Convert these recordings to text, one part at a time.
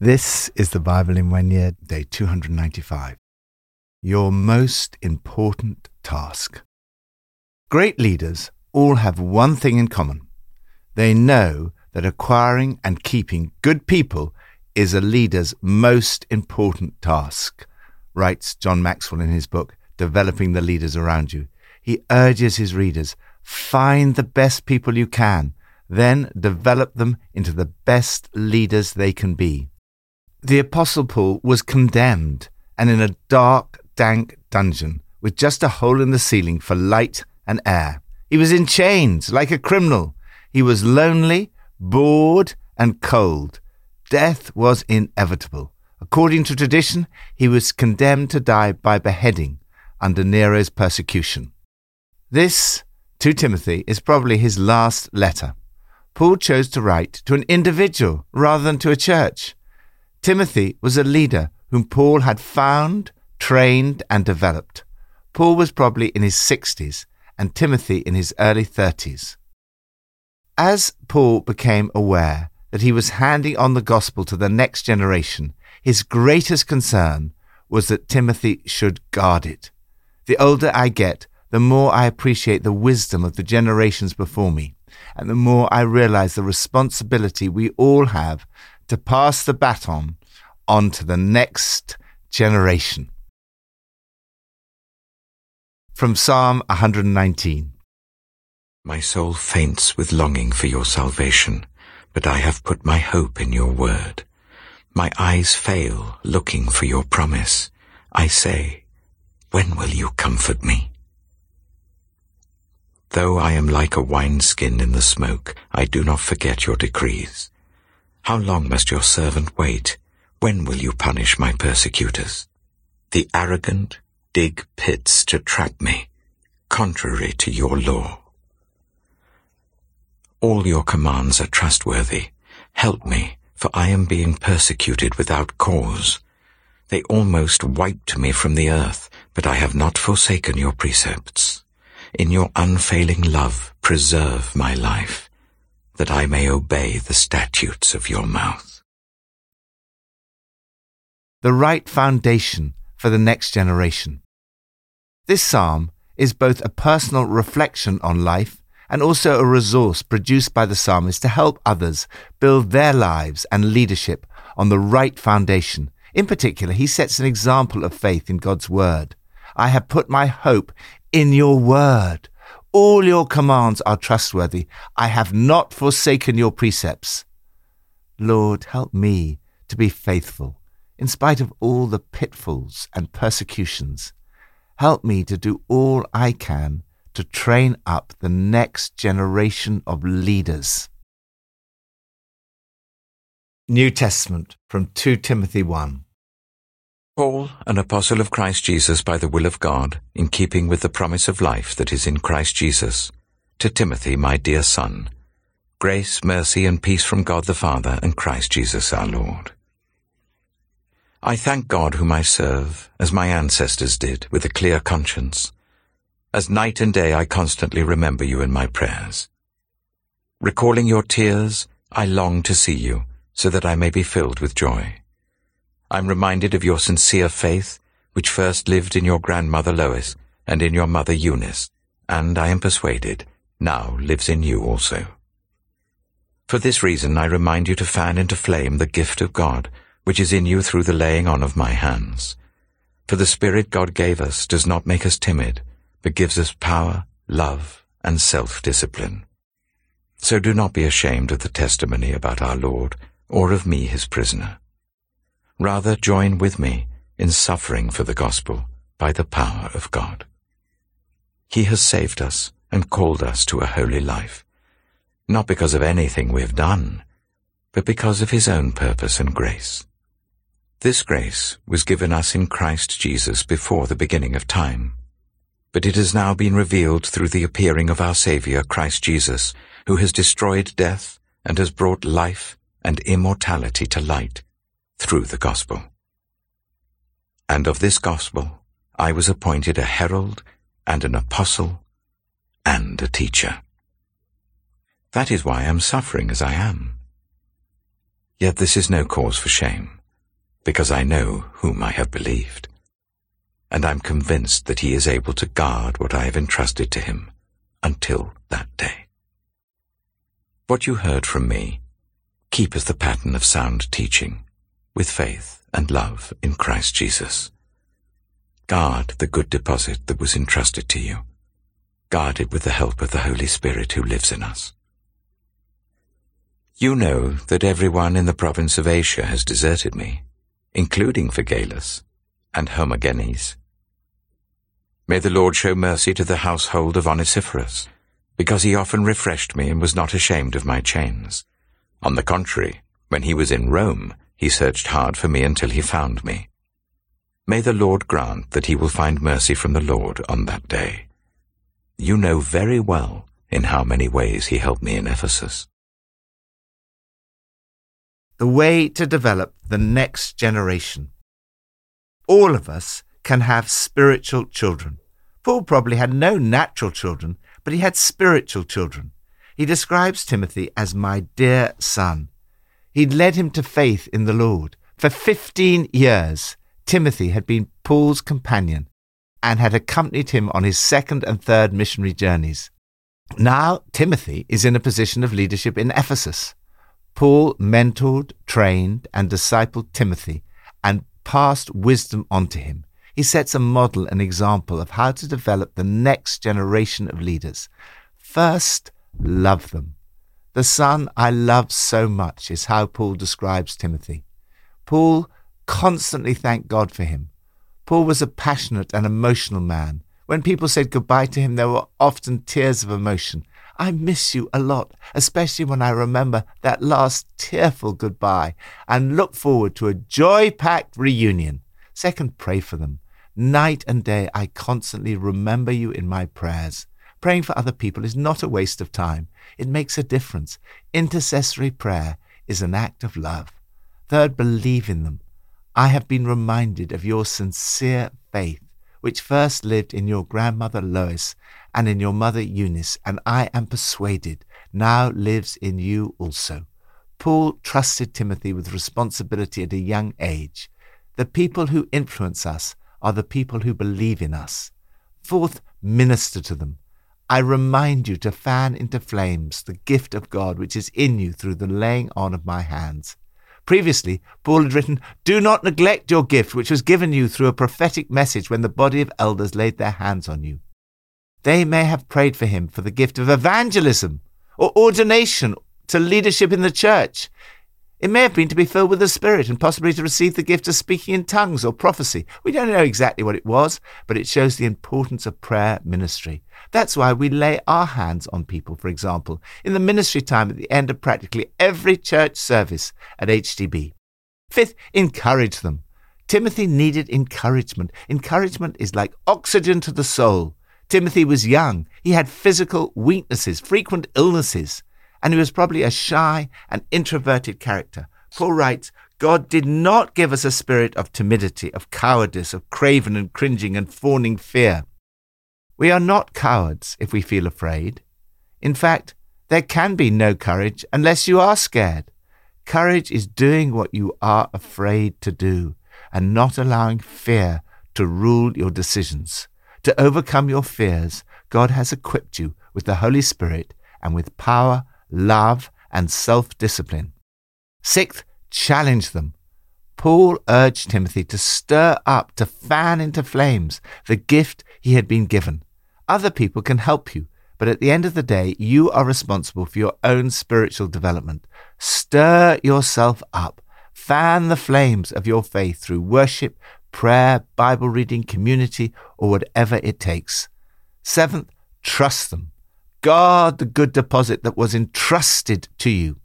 This is the Bible in one year, day 295. Your most important task. Great leaders all have one thing in common. They know that acquiring and keeping good people is a leader's most important task, writes John Maxwell in his book, Developing the Leaders Around You. He urges his readers find the best people you can, then develop them into the best leaders they can be. The Apostle Paul was condemned and in a dark, dank dungeon with just a hole in the ceiling for light and air. He was in chains like a criminal. He was lonely, bored, and cold. Death was inevitable. According to tradition, he was condemned to die by beheading under Nero's persecution. This, to Timothy, is probably his last letter. Paul chose to write to an individual rather than to a church. Timothy was a leader whom Paul had found, trained, and developed. Paul was probably in his 60s and Timothy in his early 30s. As Paul became aware that he was handing on the gospel to the next generation, his greatest concern was that Timothy should guard it. The older I get, the more I appreciate the wisdom of the generations before me, and the more I realize the responsibility we all have to pass the baton on to the next generation. From Psalm 119 My soul faints with longing for your salvation, but I have put my hope in your word. My eyes fail looking for your promise. I say, when will you comfort me? Though I am like a wineskin in the smoke, I do not forget your decrees. How long must your servant wait? When will you punish my persecutors? The arrogant dig pits to trap me, contrary to your law. All your commands are trustworthy. Help me, for I am being persecuted without cause. They almost wiped me from the earth, but I have not forsaken your precepts. In your unfailing love, preserve my life that I may obey the statutes of your mouth. The right foundation for the next generation. This psalm is both a personal reflection on life and also a resource produced by the psalmist to help others build their lives and leadership on the right foundation. In particular, he sets an example of faith in God's word. I have put my hope in your word. All your commands are trustworthy. I have not forsaken your precepts. Lord, help me to be faithful in spite of all the pitfalls and persecutions. Help me to do all I can to train up the next generation of leaders. New Testament from 2 Timothy 1. Paul, an apostle of Christ Jesus by the will of God, in keeping with the promise of life that is in Christ Jesus, to Timothy, my dear son, grace, mercy, and peace from God the Father and Christ Jesus our Lord. I thank God whom I serve, as my ancestors did, with a clear conscience. As night and day I constantly remember you in my prayers. Recalling your tears, I long to see you, so that I may be filled with joy. I'm reminded of your sincere faith, which first lived in your grandmother Lois and in your mother Eunice, and I am persuaded now lives in you also. For this reason I remind you to fan into flame the gift of God, which is in you through the laying on of my hands. For the Spirit God gave us does not make us timid, but gives us power, love, and self-discipline. So do not be ashamed of the testimony about our Lord, or of me his prisoner. Rather join with me in suffering for the gospel by the power of God. He has saved us and called us to a holy life, not because of anything we have done, but because of his own purpose and grace. This grace was given us in Christ Jesus before the beginning of time, but it has now been revealed through the appearing of our Saviour, Christ Jesus, who has destroyed death and has brought life and immortality to light through the gospel. And of this gospel I was appointed a herald and an apostle and a teacher. That is why I am suffering as I am. Yet this is no cause for shame, because I know whom I have believed. And I'm convinced that he is able to guard what I have entrusted to him until that day. What you heard from me, keep as the pattern of sound teaching, with faith and love in Christ Jesus. Guard the good deposit that was entrusted to you. Guard it with the help of the Holy Spirit who lives in us. You know that everyone in the province of Asia has deserted me, including Phygelus and Hermogenes. May the Lord show mercy to the household of Onesiphorus, because he often refreshed me and was not ashamed of my chains. On the contrary, when he was in Rome, he searched hard for me until he found me. May the Lord grant that he will find mercy from the Lord on that day. You know very well in how many ways he helped me in Ephesus the way to develop the next generation. All of us can have spiritual children. Paul probably had no natural children, but he had spiritual children. He describes Timothy as my dear son. He'd led him to faith in the Lord. For 15 years, Timothy had been Paul's companion and had accompanied him on his second and third missionary journeys. Now, Timothy is in a position of leadership in Ephesus. Paul mentored, trained, and discipled Timothy and passed wisdom onto him. He sets a model and example of how to develop the next generation of leaders. First, love them. The son I love so much is how Paul describes Timothy. Paul constantly thanked God for him. Paul was a passionate and emotional man. When people said goodbye to him, there were often tears of emotion. I miss you a lot, especially when I remember that last tearful goodbye and look forward to a joy packed reunion. Second, pray for them. Night and day, I constantly remember you in my prayers. Praying for other people is not a waste of time. It makes a difference. Intercessory prayer is an act of love. Third, believe in them. I have been reminded of your sincere faith, which first lived in your grandmother Lois and in your mother Eunice, and I am persuaded now lives in you also. Paul trusted Timothy with responsibility at a young age. The people who influence us are the people who believe in us. Fourth, minister to them. I remind you to fan into flames the gift of God which is in you through the laying on of my hands. Previously, Paul had written, Do not neglect your gift which was given you through a prophetic message when the body of elders laid their hands on you. They may have prayed for him for the gift of evangelism or ordination to leadership in the church. It may have been to be filled with the Spirit and possibly to receive the gift of speaking in tongues or prophecy. We don't know exactly what it was, but it shows the importance of prayer ministry. That's why we lay our hands on people, for example, in the ministry time at the end of practically every church service at HTB. Fifth, encourage them. Timothy needed encouragement. Encouragement is like oxygen to the soul. Timothy was young. He had physical weaknesses, frequent illnesses, and he was probably a shy and introverted character. Paul writes, God did not give us a spirit of timidity, of cowardice, of craven and cringing and fawning fear. We are not cowards if we feel afraid. In fact, there can be no courage unless you are scared. Courage is doing what you are afraid to do and not allowing fear to rule your decisions. To overcome your fears, God has equipped you with the Holy Spirit and with power, love, and self discipline. Sixth, challenge them. Paul urged Timothy to stir up, to fan into flames the gift he had been given. Other people can help you, but at the end of the day, you are responsible for your own spiritual development. Stir yourself up. Fan the flames of your faith through worship, prayer, Bible reading, community, or whatever it takes. Seventh, trust them. Guard the good deposit that was entrusted to you.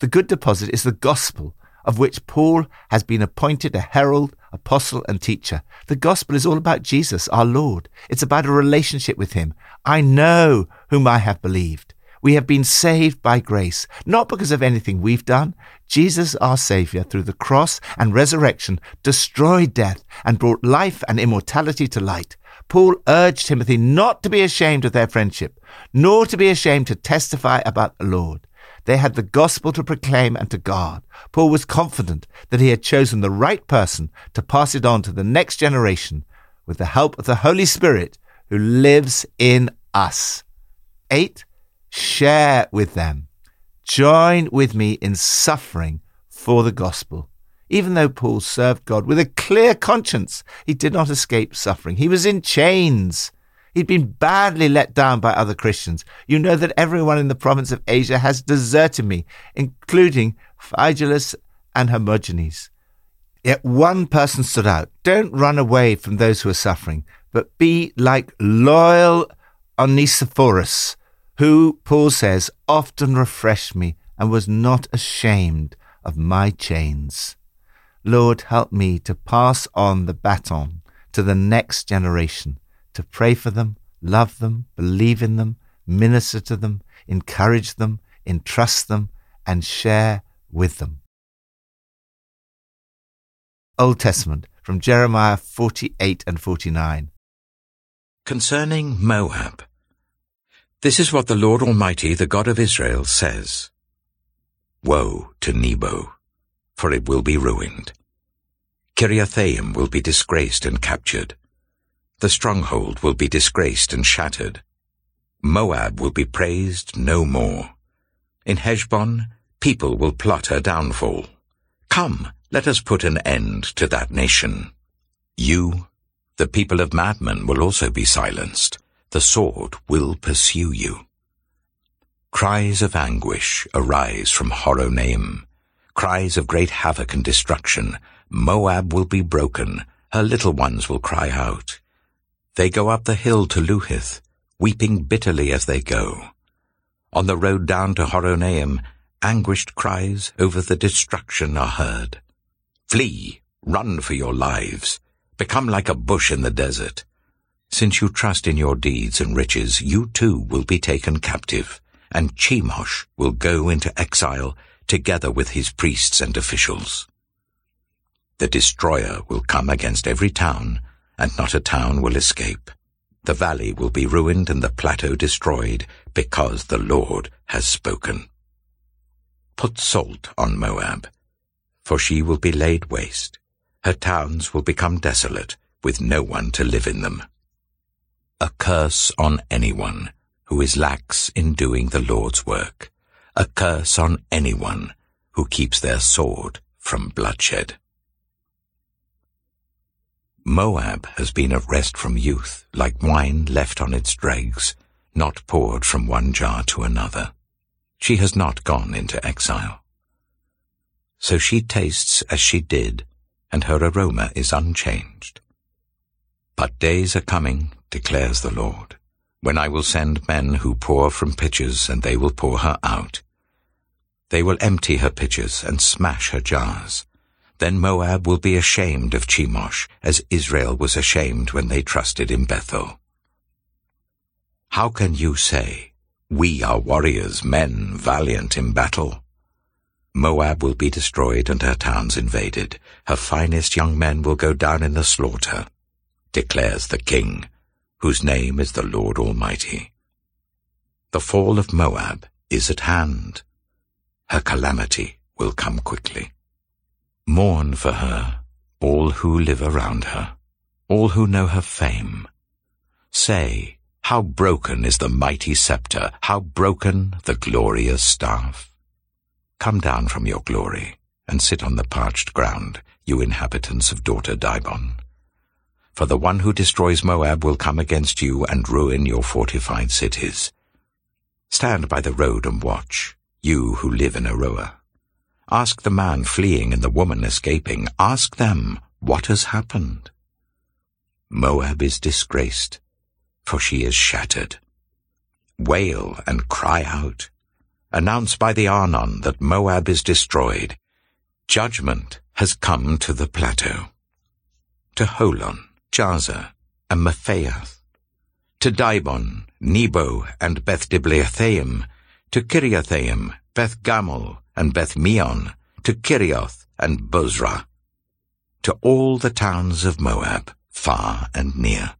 The good deposit is the gospel, of which Paul has been appointed a herald, apostle, and teacher. The gospel is all about Jesus, our Lord. It's about a relationship with Him. I know whom I have believed. We have been saved by grace, not because of anything we've done. Jesus, our Saviour, through the cross and resurrection, destroyed death and brought life and immortality to light. Paul urged Timothy not to be ashamed of their friendship, nor to be ashamed to testify about the Lord. They had the gospel to proclaim and to guard. Paul was confident that he had chosen the right person to pass it on to the next generation with the help of the Holy Spirit who lives in us. 8. Share with them. Join with me in suffering for the gospel. Even though Paul served God with a clear conscience, he did not escape suffering. He was in chains. He'd been badly let down by other Christians. You know that everyone in the province of Asia has deserted me, including Phygelus and Hermogenes. Yet one person stood out. Don't run away from those who are suffering, but be like loyal Onesiphorus, who, Paul says, often refreshed me and was not ashamed of my chains. Lord, help me to pass on the baton to the next generation to pray for them, love them, believe in them, minister to them, encourage them, entrust them, and share with them. Old Testament from Jeremiah 48 and 49. Concerning Moab, this is what the Lord Almighty, the God of Israel, says. Woe to Nebo, for it will be ruined. Kiriathaim will be disgraced and captured. The stronghold will be disgraced and shattered. Moab will be praised no more. In Heshbon, people will plot her downfall. Come, let us put an end to that nation. You, the people of Madmen, will also be silenced. The sword will pursue you. Cries of anguish arise from Horonaim. Cries of great havoc and destruction. Moab will be broken. Her little ones will cry out. They go up the hill to Luhith, weeping bitterly as they go. On the road down to Horonaim, anguished cries over the destruction are heard. Flee, run for your lives, become like a bush in the desert. Since you trust in your deeds and riches, you too will be taken captive, and Chemosh will go into exile together with his priests and officials. The destroyer will come against every town, and not a town will escape. The valley will be ruined and the plateau destroyed, because the Lord has spoken. Put salt on Moab, for she will be laid waste. Her towns will become desolate, with no one to live in them. A curse on anyone who is lax in doing the Lord's work. A curse on anyone who keeps their sword from bloodshed. Moab has been at rest from youth, like wine left on its dregs, not poured from one jar to another. She has not gone into exile. So she tastes as she did, and her aroma is unchanged. But days are coming, declares the Lord, when I will send men who pour from pitchers, and they will pour her out. They will empty her pitchers and smash her jars. Then Moab will be ashamed of Chemosh, as Israel was ashamed when they trusted in Bethel. How can you say, We are warriors, men valiant in battle? Moab will be destroyed and her towns invaded. Her finest young men will go down in the slaughter, declares the King, whose name is the Lord Almighty. The fall of Moab is at hand. Her calamity will come quickly. Mourn for her, all who live around her, all who know her fame. Say, how broken is the mighty scepter, how broken the glorious staff. Come down from your glory, and sit on the parched ground, you inhabitants of daughter Dibon. For the one who destroys Moab will come against you and ruin your fortified cities. Stand by the road and watch, you who live in Aroer. Ask the man fleeing and the woman escaping. Ask them what has happened. Moab is disgraced, for she is shattered. Wail and cry out. Announce by the Arnon that Moab is destroyed. Judgment has come to the plateau. To Holon, Jazer, and Mephaath. To Dibon, Nebo, and Beth Diblathaim. To Kiriathaim, Beth Gamul, and Beth Meon, to Kerioth and Bozrah, to all the towns of Moab, far and near.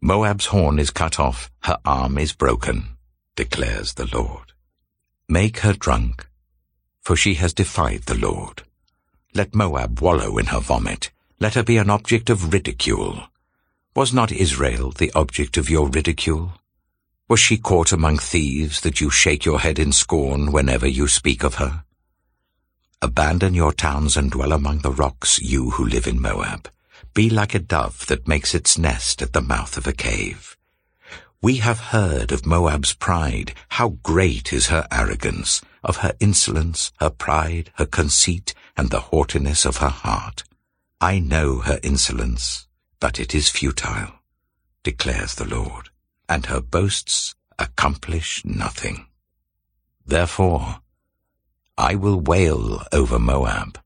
Moab's horn is cut off, her arm is broken, declares the Lord. Make her drunk, for she has defied the Lord. Let Moab wallow in her vomit. Let her be an object of ridicule. Was not Israel the object of your ridicule? Was she caught among thieves that you shake your head in scorn whenever you speak of her? Abandon your towns and dwell among the rocks, you who live in Moab. Be like a dove that makes its nest at the mouth of a cave. We have heard of Moab's pride, how great is her arrogance, of her insolence, her pride, her conceit, and the haughtiness of her heart. I know her insolence, but it is futile, declares the Lord, and her boasts accomplish nothing. Therefore, I will wail over Moab.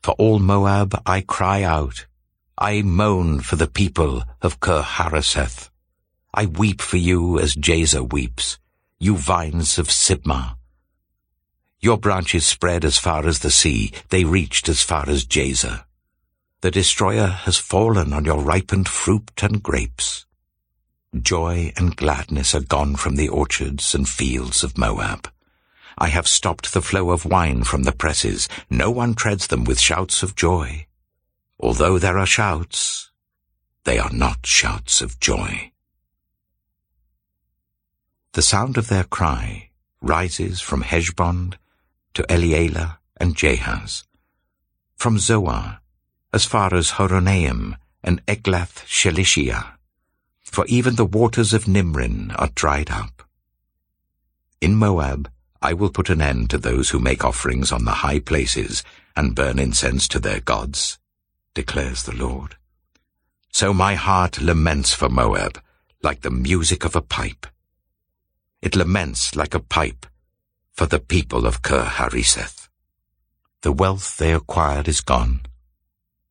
For all Moab I cry out, I moan for the people of Kir Hareseth. I weep for you as Jazer weeps, you vines of Sibmah. Your branches spread as far as the sea, they reached as far as Jazer. The destroyer has fallen on your ripened fruit and grapes. Joy and gladness are gone from the orchards and fields of Moab. I have stopped the flow of wine from the presses. No one treads them with shouts of joy. Although there are shouts, they are not shouts of joy. The sound of their cry rises from Heshbon to Elealeh and Jahaz, from Zoar as far as Horonaim and Eglath Shelishiyah, for even the waters of Nimrin are dried up. In Moab I will put an end to those who make offerings on the high places and burn incense to their gods, declares the Lord. So my heart laments for Moab, like the music of a pipe. It laments like a pipe for the people of Kir Hareseth. The wealth they acquired is gone.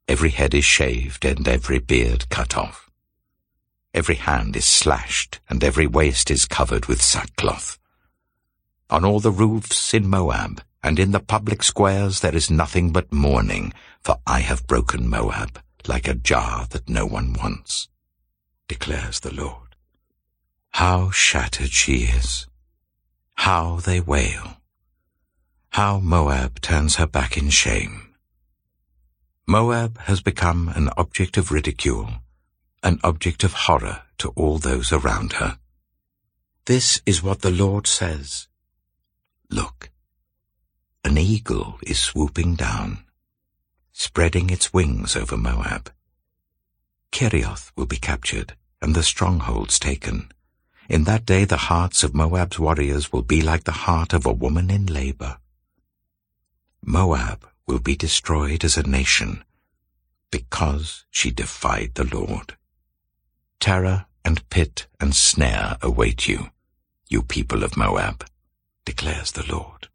Every head is shaved and every beard cut off. Every hand is slashed and every waist is covered with sackcloth. On all the roofs in Moab and in the public squares there is nothing but mourning, for I have broken Moab like a jar that no one wants, declares the Lord. How shattered she is! How they wail! How Moab turns her back in shame! Moab has become an object of ridicule, an object of horror to all those around her. This is what the Lord says. Look, an eagle is swooping down, spreading its wings over Moab. Kerioth will be captured and the strongholds taken. In that day the hearts of Moab's warriors will be like the heart of a woman in labor. Moab will be destroyed as a nation because she defied the Lord. Terror and pit and snare await you, you people of Moab declares the Lord.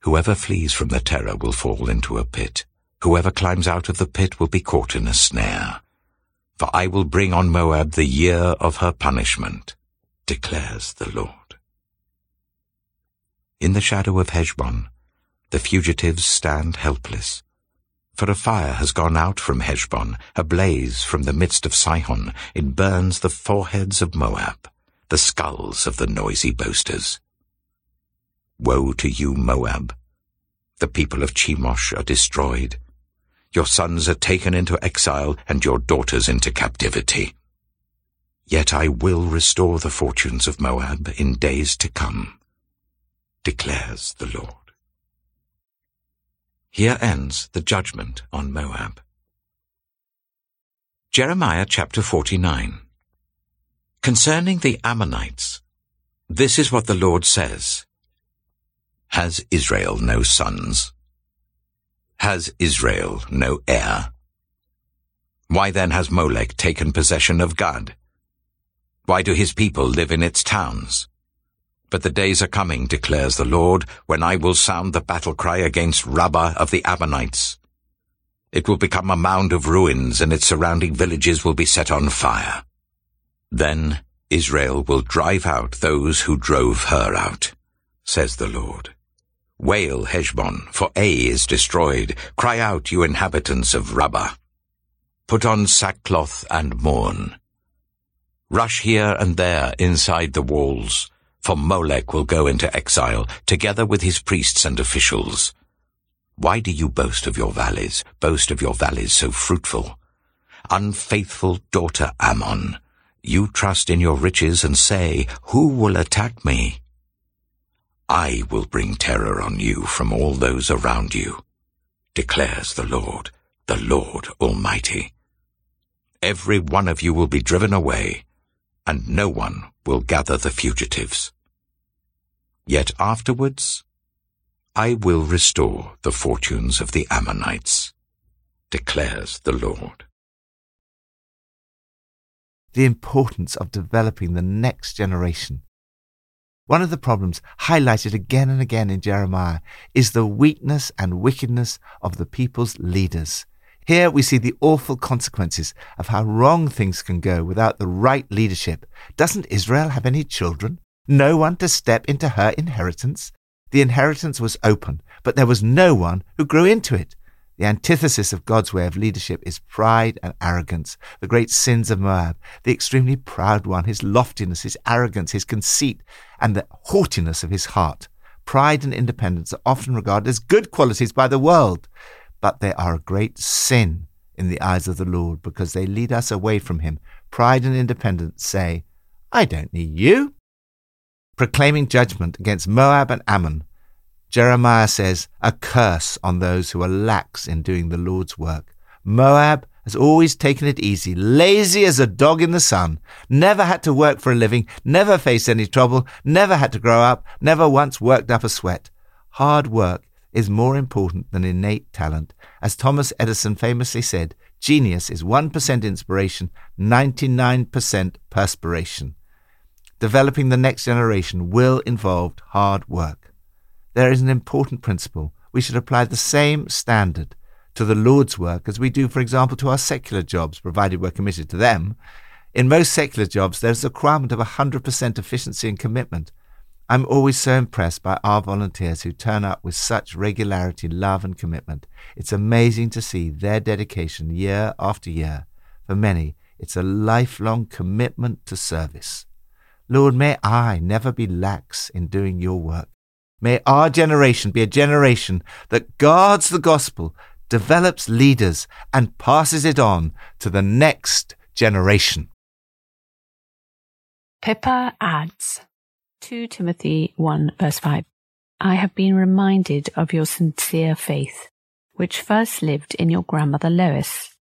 Whoever flees from the terror will fall into a pit. Whoever climbs out of the pit will be caught in a snare. For I will bring on Moab the year of her punishment, declares the Lord. In the shadow of Heshbon, the fugitives stand helpless. For a fire has gone out from Heshbon, a blaze from the midst of Sihon. It burns the foreheads of Moab, the skulls of the noisy boasters. Woe to you, Moab! The people of Chemosh are destroyed. Your sons are taken into exile and your daughters into captivity. Yet I will restore the fortunes of Moab in days to come, declares the Lord. Here ends the judgment on Moab. Jeremiah chapter 49 Concerning the Ammonites, this is what the Lord says. Has Israel no sons? Has Israel no heir? Why then has Molech taken possession of Gad? Why do his people live in its towns? But the days are coming, declares the Lord, when I will sound the battle cry against Rabbah of the Ammonites. It will become a mound of ruins, and its surrounding villages will be set on fire. Then Israel will drive out those who drove her out, says the Lord. Wail, Heshbon, for Ai is destroyed. Cry out, you inhabitants of Rabbah. Put on sackcloth and mourn. Rush here and there inside the walls. For Molech will go into exile, together with his priests and officials. Why do you boast of your valleys, boast of your valleys so fruitful? Unfaithful daughter Ammon, you trust in your riches and say, Who will attack me? I will bring terror on you from all those around you, declares the Lord, the Lord Almighty. Every one of you will be driven away, and no one will gather the fugitives. Yet afterwards I will restore the fortunes of the Ammonites, declares the Lord. The importance of developing the next generation. One of the problems highlighted again and again in Jeremiah is the weakness and wickedness of the people's leaders. Here we see the awful consequences of how wrong things can go without the right leadership. Doesn't Israel have any children? No one to step into her inheritance? The inheritance was open, but there was no one who grew into it. The antithesis of God's way of leadership is pride and arrogance, the great sins of Moab, the extremely proud one, his loftiness, his arrogance, his conceit, and the haughtiness of his heart. Pride and independence are often regarded as good qualities by the world but they are a great sin in the eyes of the Lord because they lead us away from Him. Pride and independence say, I don't need you. Proclaiming judgment against Moab and Ammon, Jeremiah says, A curse on those who are lax in doing the Lord's work. Moab has always taken it easy, lazy as a dog in the sun, never had to work for a living, never faced any trouble, never had to grow up, never once worked up a sweat. Hard work is more important than innate talent. As Thomas Edison famously said, genius is 1% inspiration, 99% perspiration. Developing the next generation will involve hard work. There is an important principle. We should apply the same standard to the Lord's work as we do, for example, to our secular jobs, provided we're committed to them. In most secular jobs, there's a requirement of 100% efficiency and commitment. I'm always so impressed by our volunteers who turn up with such regularity, love, and commitment. It's amazing to see their dedication year after year. For many, it's a lifelong commitment to service. Lord, may I never be lax in doing your work. May our generation be a generation that guards the gospel, develops leaders, and passes it on to the next generation. Pippa adds 2 Timothy 1 verse 5. I have been reminded of your sincere faith, which first lived in your grandmother Lois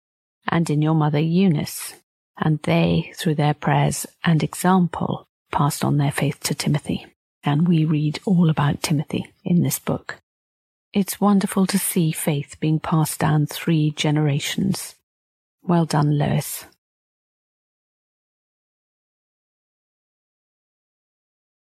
and in your mother Eunice, and they, through their prayers and example, passed on their faith to Timothy. And we read all about Timothy in this book. It's wonderful to see faith being passed down three generations. Well done, Lois.